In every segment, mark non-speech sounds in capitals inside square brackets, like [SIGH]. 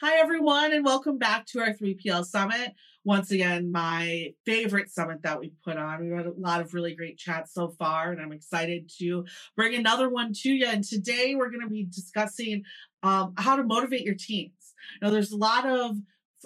Hi, everyone, and welcome back to our 3PL Summit. Once again, my favorite summit that we put on. We've had a lot of really great chats so far, and I'm excited to bring another one to you. And today we're going to be discussing um, how to motivate your teams. Now, there's a lot of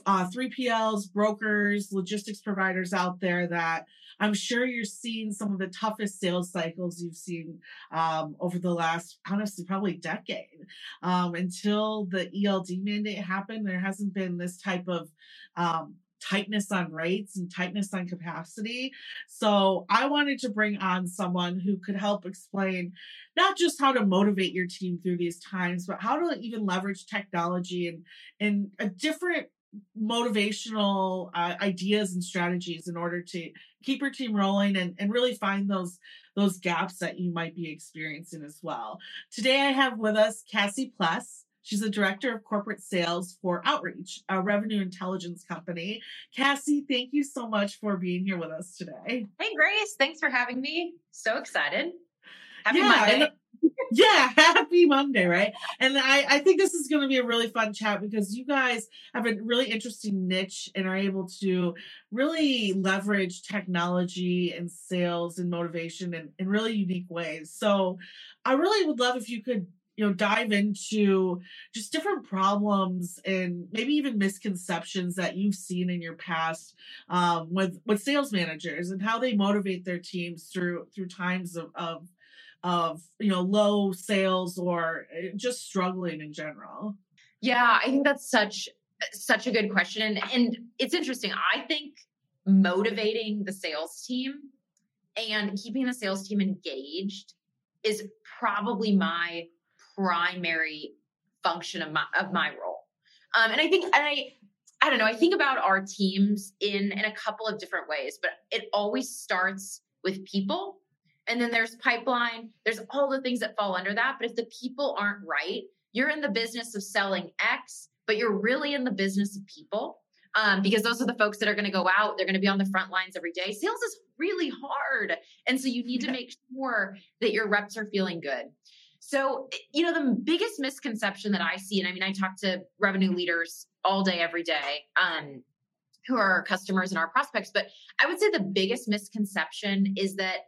uh, 3PLs, brokers, logistics providers out there that I'm sure you're seeing some of the toughest sales cycles you've seen um, over the last, honestly, probably decade. Um, until the ELD mandate happened, there hasn't been this type of um, tightness on rates and tightness on capacity. So I wanted to bring on someone who could help explain not just how to motivate your team through these times, but how to even leverage technology and in a different motivational uh, ideas and strategies in order to keep your team rolling and, and really find those those gaps that you might be experiencing as well. Today I have with us Cassie Pless She's the director of corporate sales for Outreach, a revenue intelligence company. Cassie, thank you so much for being here with us today. Hey, Grace. Thanks for having me. So excited. Happy yeah, Monday [LAUGHS] yeah, happy Monday, right? And I, I think this is going to be a really fun chat because you guys have a really interesting niche and are able to really leverage technology and sales and motivation in, in really unique ways. So I really would love if you could you know dive into just different problems and maybe even misconceptions that you've seen in your past um, with with sales managers and how they motivate their teams through through times of, of of you know low sales or eh, just struggling in general? Yeah i think that's such such a good question and and it's interesting i think motivating the sales team and keeping the sales team engaged is probably my primary function of my of my role um, and i think and i i don't know i think about our teams in in a couple of different ways but it always starts with people and then there's pipeline, there's all the things that fall under that. But if the people aren't right, you're in the business of selling X, but you're really in the business of people. Um, because those are the folks that are going to go out. They're going to be on the front lines every day. Sales is really hard. And so you need to make sure that your reps are feeling good. So, you know, the biggest misconception that I see, and I mean, I talk to revenue leaders all day, every day, um, who are our customers and our prospects, but I would say the biggest misconception is that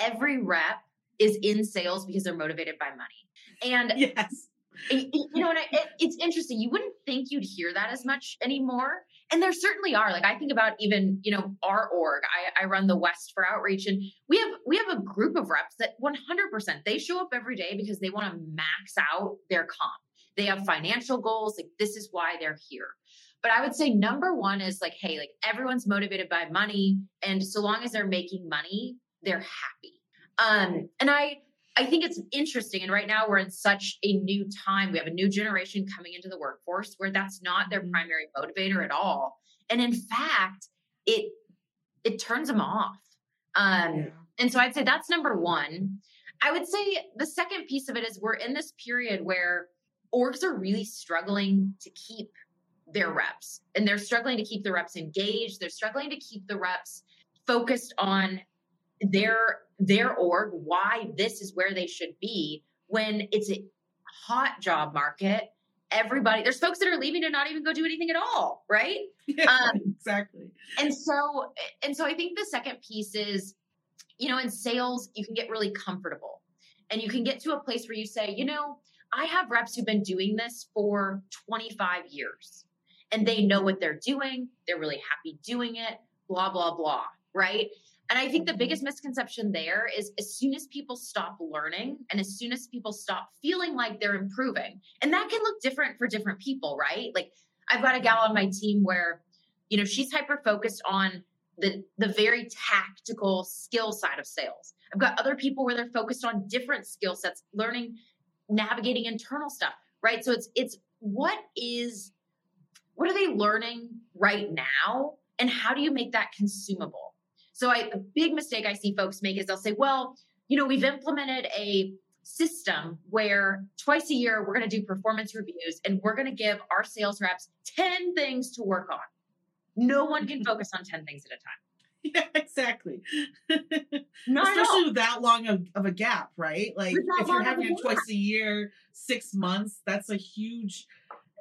every rep is in sales because they're motivated by money. And yes. You know, and I, it, it's interesting. You wouldn't think you'd hear that as much anymore. And there certainly are. Like I think about even, you know, our org. I, I run the West for outreach, and we have we have a group of reps that 100% they show up every day because they want to max out their comp. They have financial goals. Like this is why they're here. But I would say number one is like, hey, like everyone's motivated by money, and so long as they're making money, they're happy. Um, and I I think it's interesting. And right now we're in such a new time. We have a new generation coming into the workforce where that's not their mm-hmm. primary motivator at all. And in fact, it it turns them off. Um, yeah. and so I'd say that's number one. I would say the second piece of it is we're in this period where orgs are really struggling to keep their reps and they're struggling to keep the reps engaged. They're struggling to keep the reps focused on their their org why this is where they should be when it's a hot job market. Everybody there's folks that are leaving to not even go do anything at all right? [LAUGHS] Yeah, um, exactly. and so and so i think the second piece is you know in sales you can get really comfortable and you can get to a place where you say you know i have reps who've been doing this for 25 years and they know what they're doing. They're really happy doing it blah blah blah right and I think the mm-hmm. biggest misconception there is as soon as people stop learning and as soon as people stop feeling like they're improving, and that can look different for different people, right? Like I've got a gal on my team where, you know, she's hyper focused on the the very tactical skill side of sales. I've got other people where they're focused on different skill sets, learning, navigating internal stuff, right? So it's it's what is what are they learning right now and how do you make that consumable? So I, a big mistake I see folks make is they'll say, well, you know, we've implemented a system where twice a year we're going to do performance reviews and we're going to give our sales reps 10 things to work on. No one can focus on 10 things at a time. [LAUGHS] Yeah, exactly. Especially with that long of, of, a gap, right? Like if you're having it twice a year, six months, that's a huge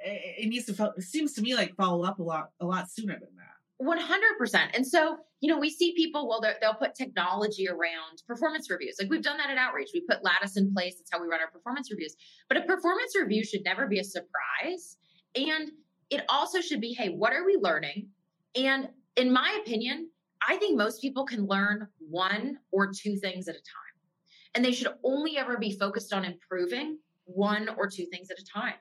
it needs to it seems to me like follow up a lot a lot sooner than that 100%. And so, you know, we see people, well, they'll put technology around performance reviews. Like we've done that at Outreach. We put Lattice in place. That's how we run our performance reviews. But a performance review should never be a surprise. And it also should be, hey, what are we learning? And in my opinion, I think most people can learn one or two things at a time. And they should only ever be focused on improving one or two things at a time.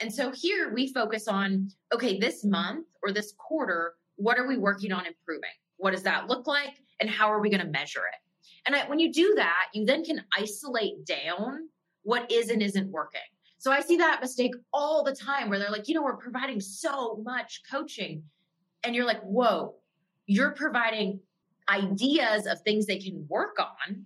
And so here we focus on okay, this month or this quarter, what are we working on improving? What does that look like? And how are we going to measure it? And I, when you do that, you then can isolate down what is and isn't working. So I see that mistake all the time where they're like, you know, we're providing so much coaching. And you're like, whoa, you're providing ideas of things they can work on,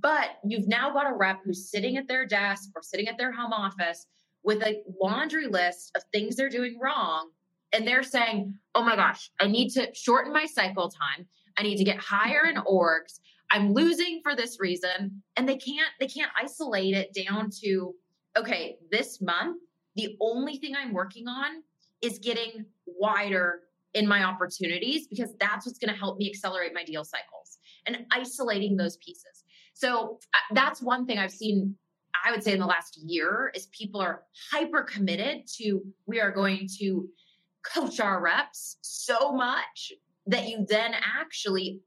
but you've now got a rep who's sitting at their desk or sitting at their home office with a laundry list of things they're doing wrong and they're saying, oh my gosh, I need to shorten my cycle time. I need to get higher in orgs. I'm losing for this reason. And they can't, they can't isolate it down to, okay, this month, the only thing I'm working on is getting wider in my opportunities because that's what's going to help me accelerate my deal cycles and isolating those pieces. So uh, that's one thing I've seen I would say in the last year is people are hyper committed to we are going to coach our reps so much that you then actually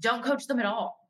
don't coach them at all.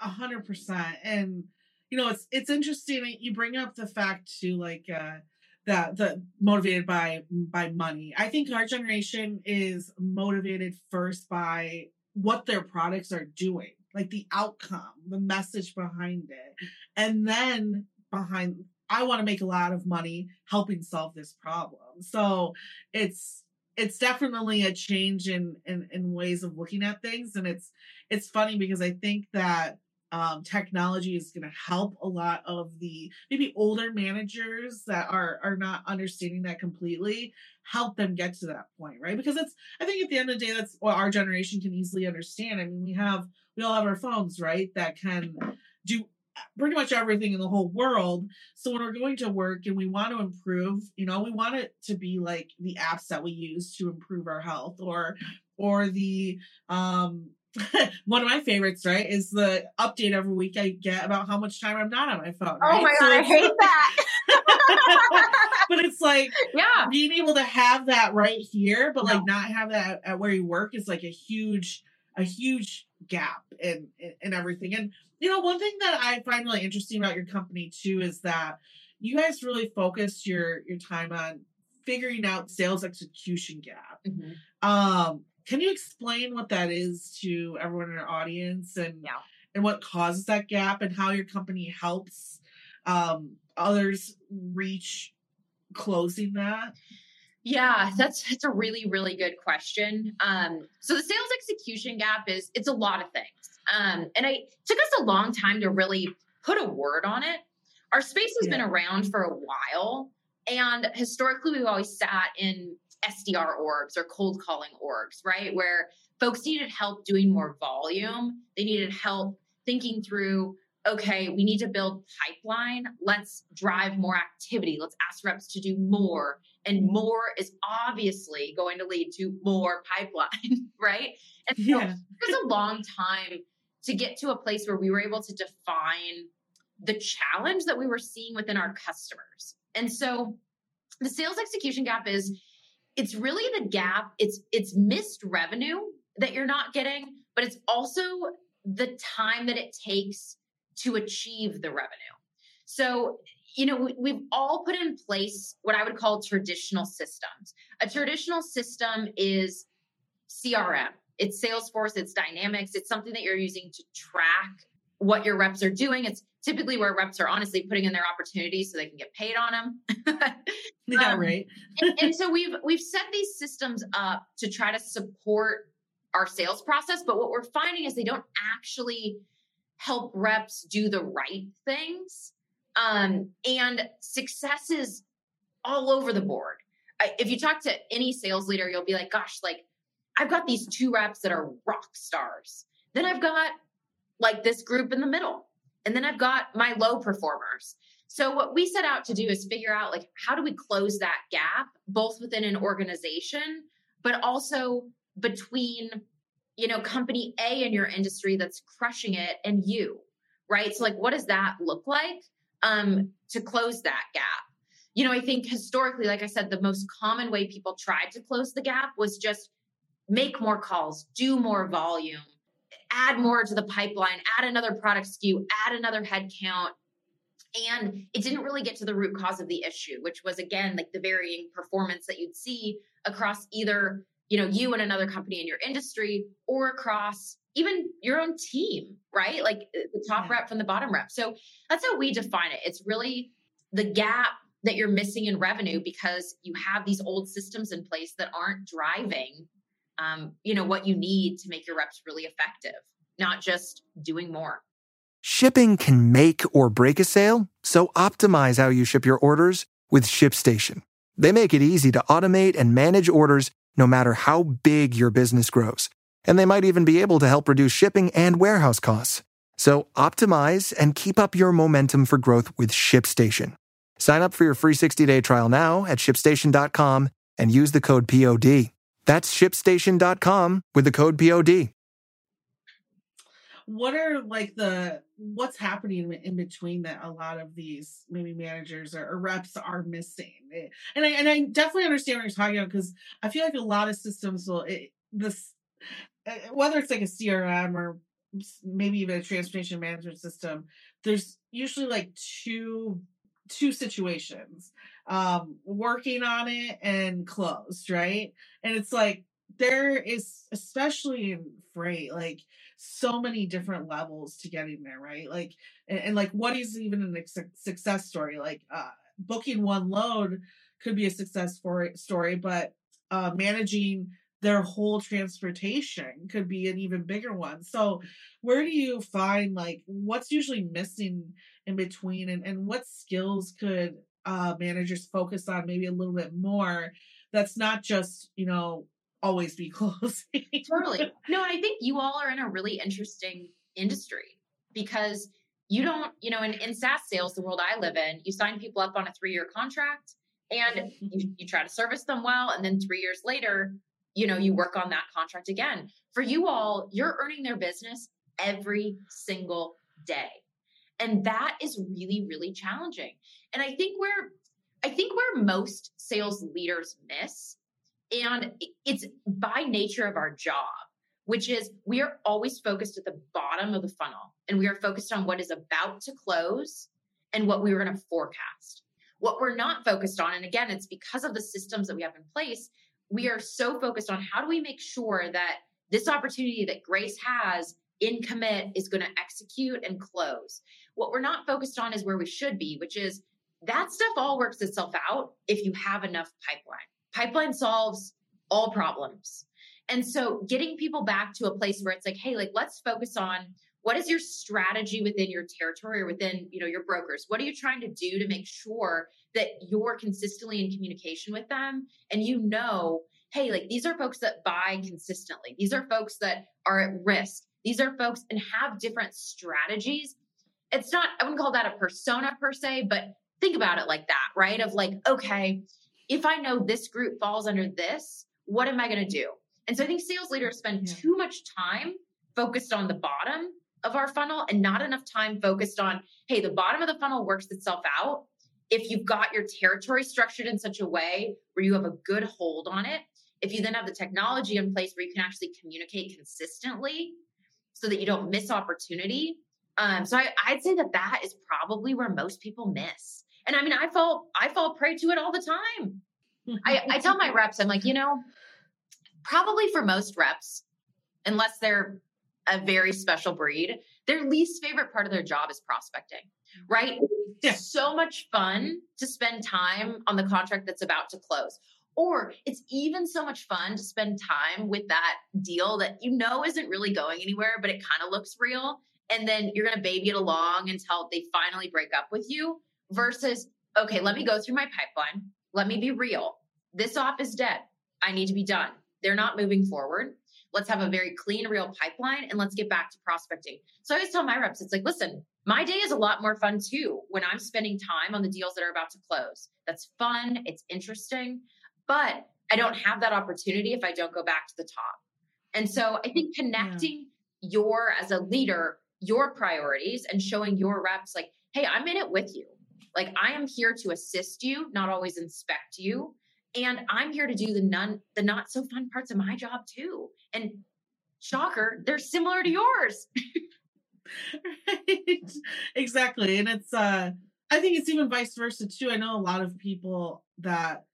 A hundred percent. And you know, it's it's interesting you bring up the fact too, like uh that the motivated by by money. I think our generation is motivated first by what their products are doing, like the outcome, the message behind it. And then behind I want to make a lot of money helping solve this problem. So it's it's definitely a change in, in in ways of looking at things. And it's it's funny because I think that um, technology is going to help a lot of the maybe older managers that are are not understanding that completely help them get to that point right because it's i think at the end of the day that's what our generation can easily understand i mean we have we all have our phones right that can do pretty much everything in the whole world. So when we're going to work and we want to improve, you know, we want it to be like the apps that we use to improve our health or or the um [LAUGHS] one of my favorites, right, is the update every week I get about how much time I'm not on my phone. Oh right? Oh my so god, I hate that. [LAUGHS] [LAUGHS] but it's like, yeah, being able to have that right here, but no. like not have that at where you work is like a huge, a huge gap and in everything. And you know, one thing that I find really interesting about your company too is that you guys really focus your your time on figuring out sales execution gap. Mm-hmm. Um, can you explain what that is to everyone in our audience and yeah. and what causes that gap and how your company helps um, others reach closing that? Yeah, that's that's a really really good question. Um, so the sales execution gap is it's a lot of things, um, and I took us a long time to really put a word on it. Our space has yeah. been around for a while, and historically we've always sat in SDR orgs or cold calling orgs, right, where folks needed help doing more volume. They needed help thinking through okay, we need to build pipeline. Let's drive more activity. Let's ask reps to do more and more is obviously going to lead to more pipeline, [LAUGHS] right? And so yeah. it was a long time to get to a place where we were able to define the challenge that we were seeing within our customers. And so the sales execution gap is it's really the gap, it's it's missed revenue that you're not getting, but it's also the time that it takes to achieve the revenue. So you know, we've all put in place what I would call traditional systems. A traditional system is CRM, it's Salesforce, it's Dynamics, it's something that you're using to track what your reps are doing. It's typically where reps are honestly putting in their opportunities so they can get paid on them. [LAUGHS] yeah, um, right. [LAUGHS] and, and so we've we've set these systems up to try to support our sales process, but what we're finding is they don't actually help reps do the right things um, and success is all over the board. I, if you talk to any sales leader, you'll be like, gosh, like I've got these two reps that are rock stars. Then I've got like this group in the middle. And then I've got my low performers. So what we set out to do is figure out like how do we close that gap both within an organization but also between you know company A in your industry that's crushing it and you, right? So like what does that look like um to close that gap? You know, I think historically like I said the most common way people tried to close the gap was just make more calls, do more volume, add more to the pipeline, add another product SKU, add another headcount. and it didn't really get to the root cause of the issue which was again like the varying performance that you'd see across either you know you and another company in your industry or across even your own team right like uh, the top yeah. rep from the bottom rep so that's how we define it it's really the gap that you're missing in revenue because you have these old systems in place that aren't driving um, you know what you need to make your reps really effective not just doing more Shipping can make or break a sale, so optimize how you ship your orders with ShipStation. They make it easy to automate and manage orders no matter how big your business grows. And they might even be able to help reduce shipping and warehouse costs. So optimize and keep up your momentum for growth with ShipStation. Sign up for your free 60-day trial now at shipstation.com and use the code POD. That's shipstation.com with the code POD what are like the what's happening in between that a lot of these maybe managers or, or reps are missing eh, and I, and I definitely understand what you're talking about because I feel like a lot of systems will it, this whether it's like a CRM or maybe even a transportation management system there's usually like two two situations um working on it and closed right and it's like there is especially in freight like so many different levels to getting there, right? Like, and, and like, what is even a success story? Like, uh, booking one load could be a success story, but uh, managing their whole transportation could be an even bigger one. So, where do you find like what's usually missing in between, and, and what skills could uh, managers focus on maybe a little bit more? That's not just you know always be [LAUGHS] closing. totally. No, and I think you all are in a really interesting industry because you don't, you know, in, in SaaS sales, the world I live in, you sign people up on a three year contract and you, mm-hmm. you try to service them well. And then three years later, you know, you work on that contract again. For you all, you're earning their business every single day. And that is really, really challenging. And I think where I think where most sales leaders miss and it's by nature of our job, which is we are always focused at the bottom of the funnel and we are focused on what is about to close and what we are going to forecast. What we're not focused on, and again, it's because of the systems that we have in place, we are so focused on how do we make sure that this opportunity that Grace has in commit is going to execute and close. What we're not focused on is where we should be, which is that stuff all works itself out if you have enough pipeline. Pipeline solves all problems. And so getting people back to a place where it's like, hey, like let's focus on what is your strategy within your territory or within, you know, your brokers? What are you trying to do to make sure that you're consistently in communication with them and you know, hey, like these are folks that buy consistently. These are folks that are at risk. These are folks and have different strategies. It's not, I wouldn't call that a persona per se, but think about it like that, right? Of like, okay, if I know this group falls under this, what am I going to do? And so I think sales leaders spend yeah. too much time focused on the bottom of our funnel and not enough time focused on, hey, the bottom of the funnel works itself out. If you've got your territory structured in such a way where you have a good hold on it, if you then have the technology in place where you can actually communicate consistently so that you don't miss opportunity. Um, so I, I'd say that that is probably where most people miss. And I mean, I fall, I fall prey to it all the time. I, I tell my [LAUGHS] reps, I'm like, you know, probably for most reps, unless they're a very special breed, their least favorite part of their job is prospecting, right? Yeah. So much fun to spend time on the contract that's about to close. Or it's even so much fun to spend time with that deal that you know isn't really going anywhere, but it kind of looks real. And then you're going to baby it along until they finally break up with you versus, okay, let me go through my pipeline. Let me be real. This op is dead. I need to be done. They're not moving forward. Let's have a very clean, real pipeline and let's get back to prospecting. So I always tell my reps, it's like, listen, my day is a lot more fun too when I'm spending time on the deals that are about to close. That's fun, it's interesting, but I don't have that opportunity if I don't go back to the top. And so I think connecting yeah. your, as a leader, your priorities and showing your reps, like, hey, I'm in it with you. Like, I am here to assist you, not always inspect you. And I'm here to do the none, the not so fun parts of my job too. And shocker, they're similar to yours. [LAUGHS] right. Exactly. And it's uh I think it's even vice versa too. I know a lot of people that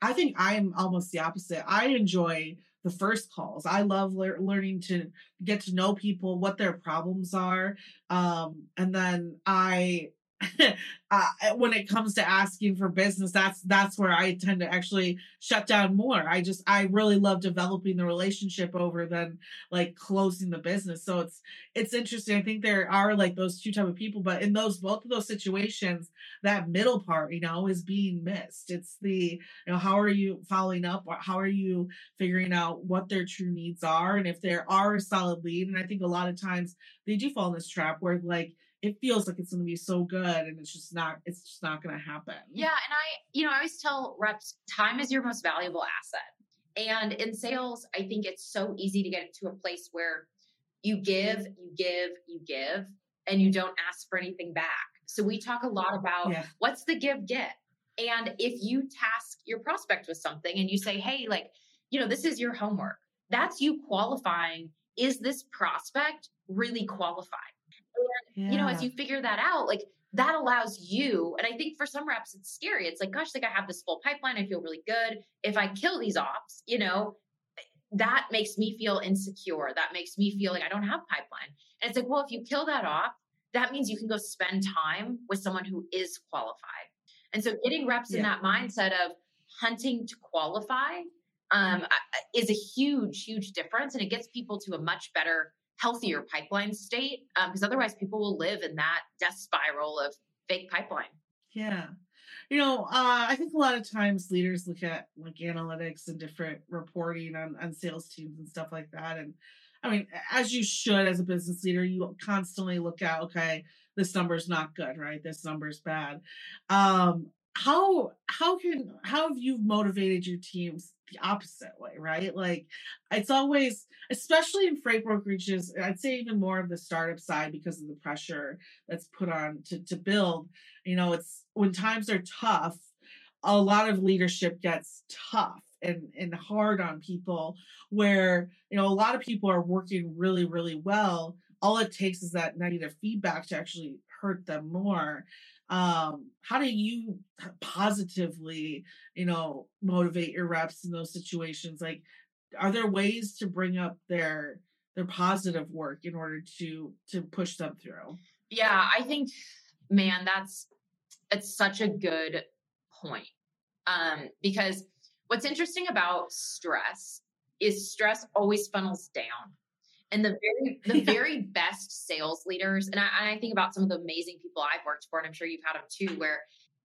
I think I'm almost the opposite. I enjoy the first calls. I love le- learning to get to know people, what their problems are. Um, and then I [LAUGHS] uh, when it comes to asking for business, that's that's where I tend to actually shut down more. I just I really love developing the relationship over than like closing the business. So it's it's interesting. I think there are like those two type of people, but in those both of those situations, that middle part, you know, is being missed. It's the you know how are you following up? How are you figuring out what their true needs are, and if there are a solid lead. And I think a lot of times they do fall in this trap where like it feels like it's going to be so good and it's just not it's just not going to happen. Yeah and i you know i always tell reps time is your most valuable asset. And in sales i think it's so easy to get to a place where you give you give you give and you don't ask for anything back. So we talk a lot about yeah. what's the give get? And if you task your prospect with something and you say hey like you know this is your homework that's you qualifying is this prospect really qualified yeah. you know, as you figure that out, like that allows you, and I think for some reps, it's scary. It's like, gosh, like I have this full pipeline. I feel really good. If I kill these ops, you know, that makes me feel insecure. That makes me feel like I don't have pipeline. And it's like, well, if you kill that off, that means you can go spend time with someone who is qualified. And so getting reps yeah. in that mindset of hunting to qualify um, is a huge, huge difference. And it gets people to a much better healthier pipeline state because um, otherwise people will live in that death spiral of fake pipeline. Yeah. You know uh, i think a lot of times leaders look at like analytics and different reporting on, on sales teams and stuff like that and i mean as you should as a business leader you constantly look at okay this number is not good right? This number is bad. Um how how can how have you motivated your teams the opposite way, right? Like it's always, especially in freight brokerages, I'd say even more of the startup side because of the pressure that's put on to, to build. You know, it's when times are tough, a lot of leadership gets tough and, and hard on people where, you know, a lot of people are working really, really well. All it takes is that negative feedback to actually hurt them more um how do you positively you know motivate your reps in those situations? Like are there ways to bring up their their positive work in order to to push them through? Yeah i think man that's it's such a good point um because what's interesting about stress is stress always funnels down and the very the [LAUGHS] very best sales leaders and I, and I think about some of the amazing people i've worked for and i'm sure you've had them too where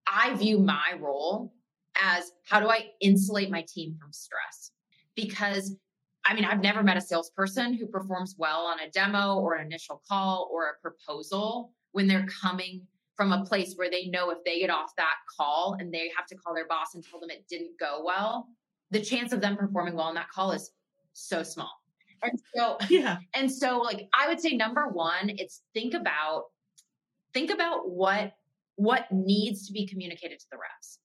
i view my role as how do i insulate my team from stress? Because i mean i've never met a salesperson who performs well on a demo or an initial call or a proposal when they're coming from a place where they know if they get off that call and they have to call their boss and tell them it didn't go well the chance of them performing well on that call is so small and so, [LAUGHS] yeah. And so, like, I would say number one, it's think about think about what what needs to be communicated to the reps.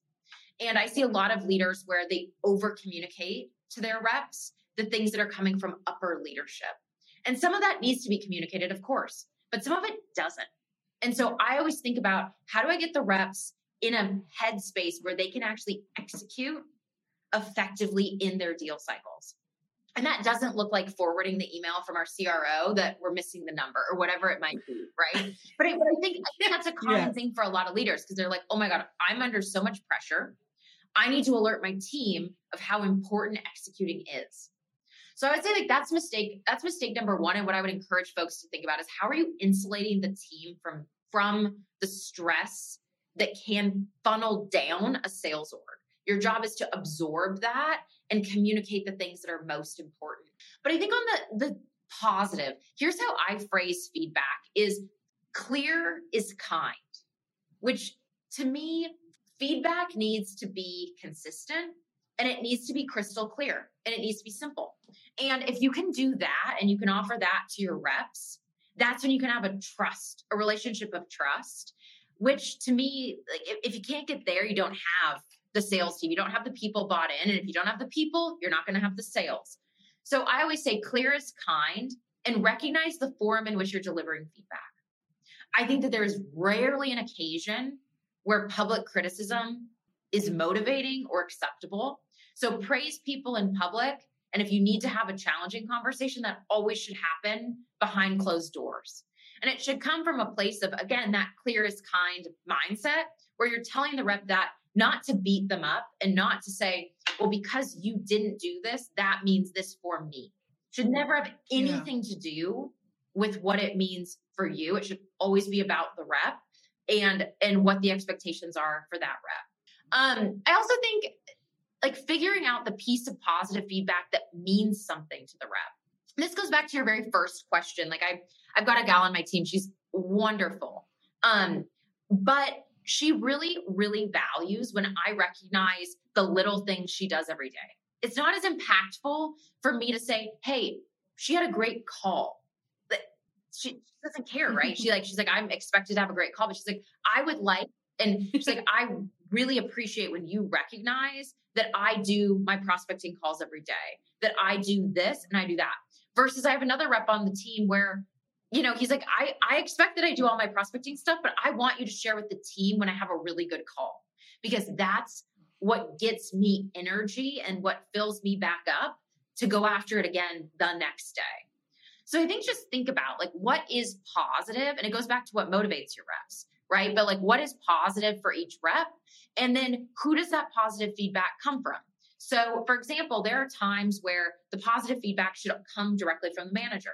And I see a lot of leaders where they over communicate to their reps the things that are coming from upper leadership. And some of that needs to be communicated, of course, but some of it doesn't. And so I always think about how do I get the reps in a headspace where they can actually execute effectively in their deal cycles. And that doesn't look like forwarding the email from our CRO that we're missing the number or whatever it might be, mm-hmm. right? But I, but I think I think that's a [LAUGHS] common yeah. thing for a lot of leaders because they're like, oh my God, I'm under so much pressure. I need to alert my team of how important executing is. So I would say like that's mistake, that's mistake number one. And what I would encourage folks to think about is how are you insulating the team from from the stress that can funnel down a sales org? Your job is to absorb that and communicate the things that are most important. But I think on the the positive, here's how I phrase feedback is clear is kind, which to me, feedback needs to be consistent and it needs to be crystal clear and it needs to be simple. And if you can do that and you can offer that to your reps, that's when you can have a trust, a relationship of trust, which to me, like if, if you can't get there, you don't have the sales team. You don't have the people bought in. And if you don't have the people, you're not going to have the sales. So I always say clear is kind and recognize the forum in which you're delivering feedback. I think that there is rarely an occasion where public criticism is motivating or acceptable. So praise people in public. And if you need to have a challenging conversation, that always should happen behind closed doors. And it should come from a place of, again, that clearest kind mindset where you're telling the rep that not to beat them up and not to say, well, because you didn't do this, that means this for me. Should never have anything yeah. to do with what it means for you. It should always be about the rep and and what the expectations are for that rep. Um, I also think like figuring out the piece of positive feedback that means something to the rep. This goes back to your very first question. Like I I've got a gal on my team. She's wonderful. Um, but she really, really values when I recognize the little things she does every day. It's not as impactful for me to say, hey, she had a great call. But she doesn't care, right? she like, she's like, I'm expected to have a great call, but she's like, I would like, and she's like, I really appreciate when you recognize that I do my prospecting calls every day, that I do this and I do that. Versus I have another rep on the team where you know, he's like, I, I expect that I do all my prospecting stuff, but I want you to share with the team when I have a really good call because that's what gets me energy and what fills me back up to go after it again the next day. So I think just think about like what is positive, and it goes back to what motivates your reps, right? But like what is positive for each rep, and then who does that positive feedback come from? So, for example, there are times where the positive feedback should come directly from the manager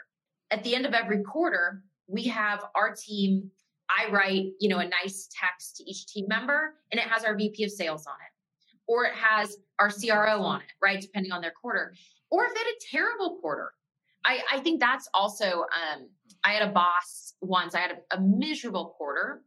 at the end of every quarter, we have our team. I write, you know, a nice text to each team member and it has our VP of sales on it, or it has our CRO on it, right? Depending on their quarter. Or if they had a terrible quarter. I, I think that's also, um, I had a boss once, I had a, a miserable quarter,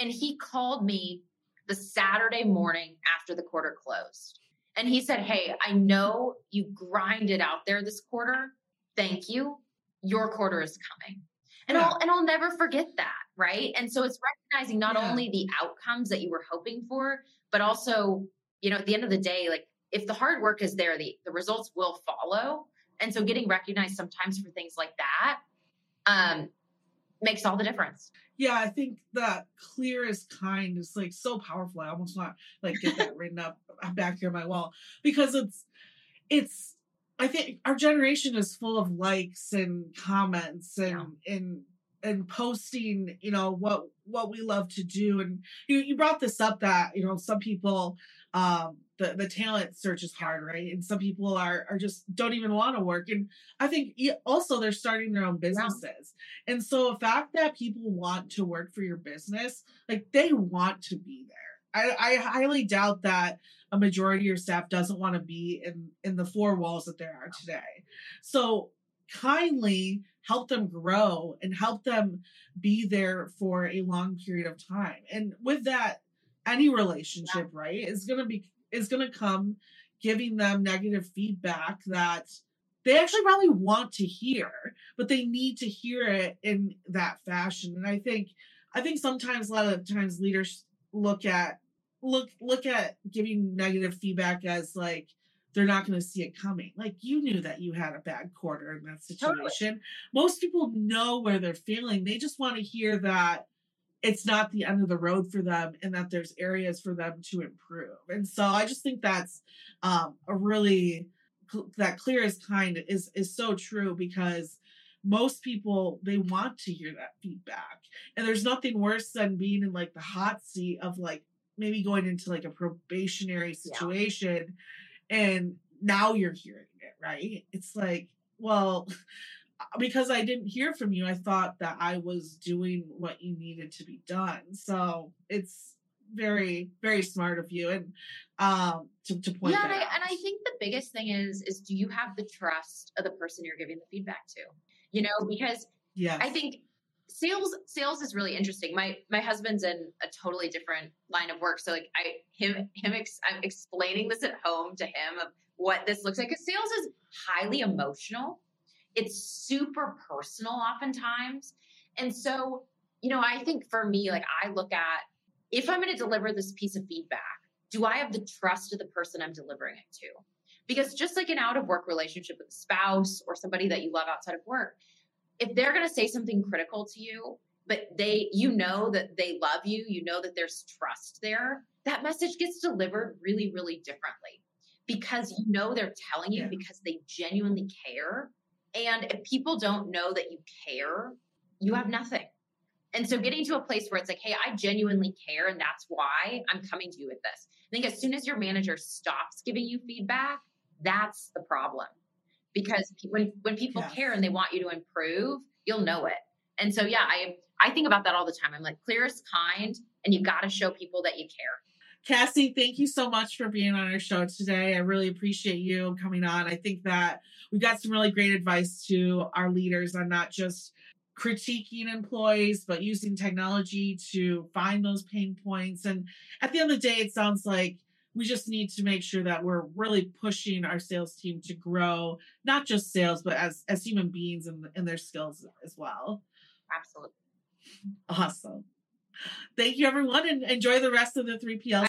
and he called me the Saturday morning after the quarter closed. And he said, Hey, I know you grinded out there this quarter. Thank you your quarter is coming. And yeah. I'll and I'll never forget that, right? And so it's recognizing not yeah. only the outcomes that you were hoping for, but also, you know, at the end of the day, like if the hard work is there, the the results will follow. And so getting recognized sometimes for things like that um makes all the difference. Yeah, I think that clear is kind is like so powerful. I almost want like get that written up back here on my wall because it's it's I think our generation is full of likes and comments and yeah. and and posting, you know, what what we love to do. And you you brought this up that, you know, some people um the, the talent search is hard, right? And some people are are just don't even want to work. And I think also they're starting their own businesses. Yeah. And so the fact that people want to work for your business, like they want to be there. I, I highly doubt that a majority of your staff doesn't want to be in in the four walls that there are today. So kindly help them grow and help them be there for a long period of time. And with that, any relationship, yeah. right, is gonna be is gonna come giving them negative feedback that they actually probably want to hear, but they need to hear it in that fashion. And I think I think sometimes a lot of times leaders look at look look at giving negative feedback as like they're not going to see it coming. Like you knew that you had a bad quarter in that situation. Totally. Most people know where they're feeling. They just want to hear that it's not the end of the road for them and that there's areas for them to improve. And so I just think that's um, a really that clear as kind is is so true because most people they want to hear that feedback and there's nothing worse than being in like the hot seat of like maybe going into like a probationary situation yeah. and now you're hearing it, right? It's like, well, [LAUGHS] because I didn't hear from you, I thought that I was doing what you needed to be done. So it's very, very smart of you and um to, to point yeah, and I, and I think biggest thing is is do you have the trust of the person you're giving the feedback to? You know, because yeah, I think sales sales is really interesting. My my husband's in a totally different line of work, so like I him him ex, I'm explaining this at home to him of what this looks like. Because sales is highly emotional. It's super personal oftentimes, and so you know I think for me, like I look at if I'm going to deliver this piece of feedback, do I have the trust of the person I'm delivering it to? Because just like an out of work relationship with a spouse or somebody that you love outside of work, if they're going to say something critical to you, but they, you know that they love you, you know that there's trust there, that message gets delivered really, really differently because you know they're telling you yeah. because they genuinely care. And if people don't know that you care, you have nothing. And so getting to a place where it's like, hey, I genuinely care, and that's why I'm coming to you with this. I think as soon as your manager stops giving you feedback, that's the problem because when when people yes. care and they want you to improve, you'll know it. And so yeah, I I think about that all the time. I'm like clear is kind, and you got to show people that you care. Cassie, thank you so much for being on our show today. I really appreciate you coming on. I think that we got some really great advice to our leaders on not just critiquing employees, but using technology to find those pain points. And at the end of the day, it sounds like we just need to make sure that we're really pushing our sales team to grow not just sales but as as human beings and, and their skills as well. Absolutely. Awesome. Thank you everyone and enjoy the rest of the 3pl